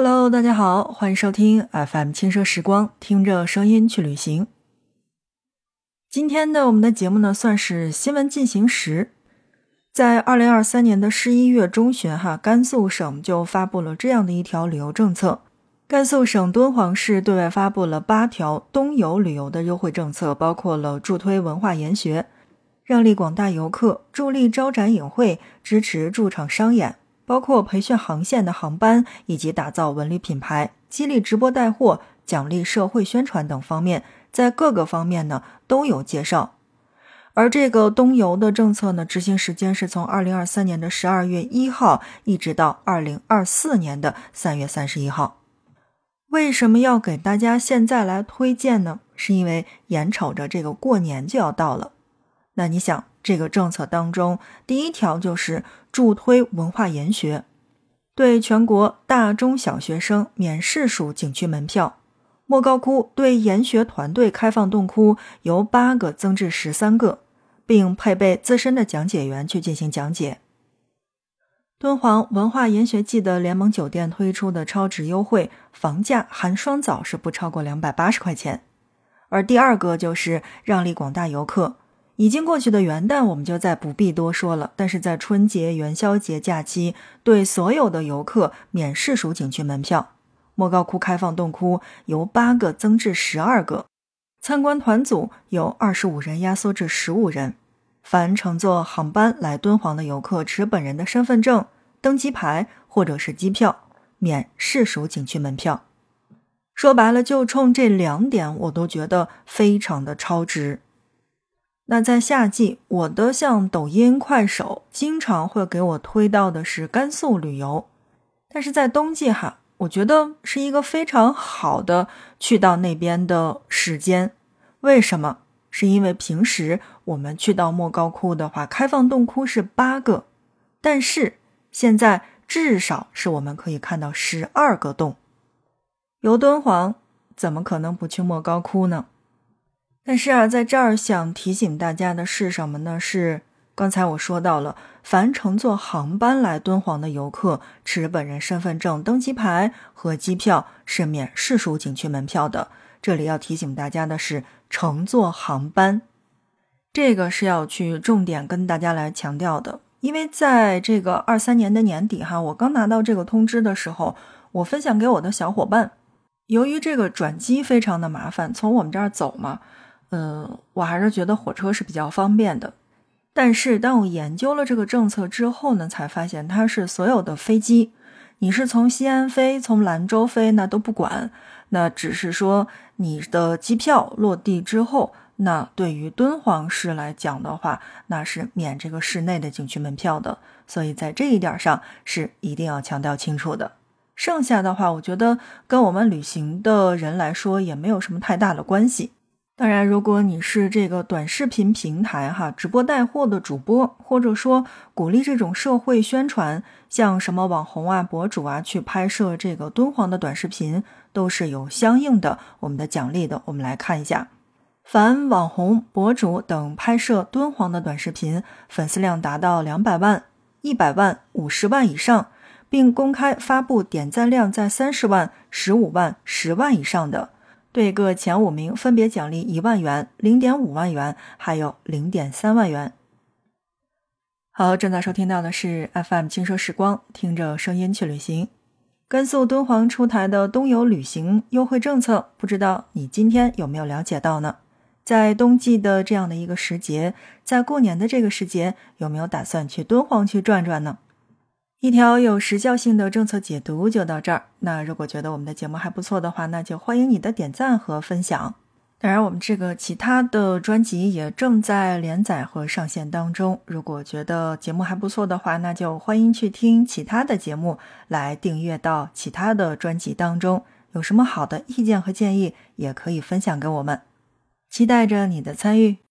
Hello，大家好，欢迎收听 FM 轻奢时光，听着声音去旅行。今天的我们的节目呢，算是新闻进行时。在二零二三年的十一月中旬，哈，甘肃省就发布了这样的一条旅游政策。甘肃省敦煌市对外发布了八条冬游旅游的优惠政策，包括了助推文化研学，让利广大游客，助力招展引会，支持驻场商演。包括培训航线的航班，以及打造文旅品牌、激励直播带货、奖励社会宣传等方面，在各个方面呢都有介绍。而这个冬游的政策呢，执行时间是从二零二三年的十二月一号一直到二零二四年的三月三十一号。为什么要给大家现在来推荐呢？是因为眼瞅着这个过年就要到了。那你想？这个政策当中，第一条就是助推文化研学，对全国大中小学生免市属景区门票。莫高窟对研学团队开放洞窟由八个增至十三个，并配备自身的讲解员去进行讲解。敦煌文化研学季的联盟酒店推出的超值优惠，房价含双早是不超过两百八十块钱。而第二个就是让利广大游客。已经过去的元旦，我们就再不必多说了。但是在春节、元宵节假期，对所有的游客免市属景区门票。莫高窟开放洞窟由八个增至十二个，参观团组由二十五人压缩至十五人。凡乘坐航班来敦煌的游客，持本人的身份证、登机牌或者是机票，免市属景区门票。说白了，就冲这两点，我都觉得非常的超值。那在夏季，我的像抖音、快手经常会给我推到的是甘肃旅游，但是在冬季哈，我觉得是一个非常好的去到那边的时间。为什么？是因为平时我们去到莫高窟的话，开放洞窟是八个，但是现在至少是我们可以看到十二个洞。游敦煌怎么可能不去莫高窟呢？但是啊，在这儿想提醒大家的是什么呢？是刚才我说到了，凡乘坐航班来敦煌的游客，持本人身份证、登机牌和机票是免市属景区门票的。这里要提醒大家的是，乘坐航班，这个是要去重点跟大家来强调的。因为在这个二三年的年底哈，我刚拿到这个通知的时候，我分享给我的小伙伴，由于这个转机非常的麻烦，从我们这儿走嘛。嗯，我还是觉得火车是比较方便的。但是当我研究了这个政策之后呢，才发现它是所有的飞机，你是从西安飞、从兰州飞，那都不管。那只是说你的机票落地之后，那对于敦煌市来讲的话，那是免这个市内的景区门票的。所以在这一点上是一定要强调清楚的。剩下的话，我觉得跟我们旅行的人来说也没有什么太大的关系。当然，如果你是这个短视频平台哈直播带货的主播，或者说鼓励这种社会宣传，像什么网红啊、博主啊去拍摄这个敦煌的短视频，都是有相应的我们的奖励的。我们来看一下，凡网红、博主等拍摄敦煌的短视频，粉丝量达到两百万、一百万、五十万以上，并公开发布点赞量在三十万、十五万、十万以上的。对各前五名分别奖励一万元、零点五万元，还有零点三万元。好，正在收听到的是 FM 轻奢时光，听着声音去旅行。甘肃敦煌出台的冬游旅行优惠政策，不知道你今天有没有了解到呢？在冬季的这样的一个时节，在过年的这个时节，有没有打算去敦煌去转转呢？一条有时效性的政策解读就到这儿。那如果觉得我们的节目还不错的话，那就欢迎你的点赞和分享。当然，我们这个其他的专辑也正在连载和上线当中。如果觉得节目还不错的话，那就欢迎去听其他的节目，来订阅到其他的专辑当中。有什么好的意见和建议，也可以分享给我们。期待着你的参与。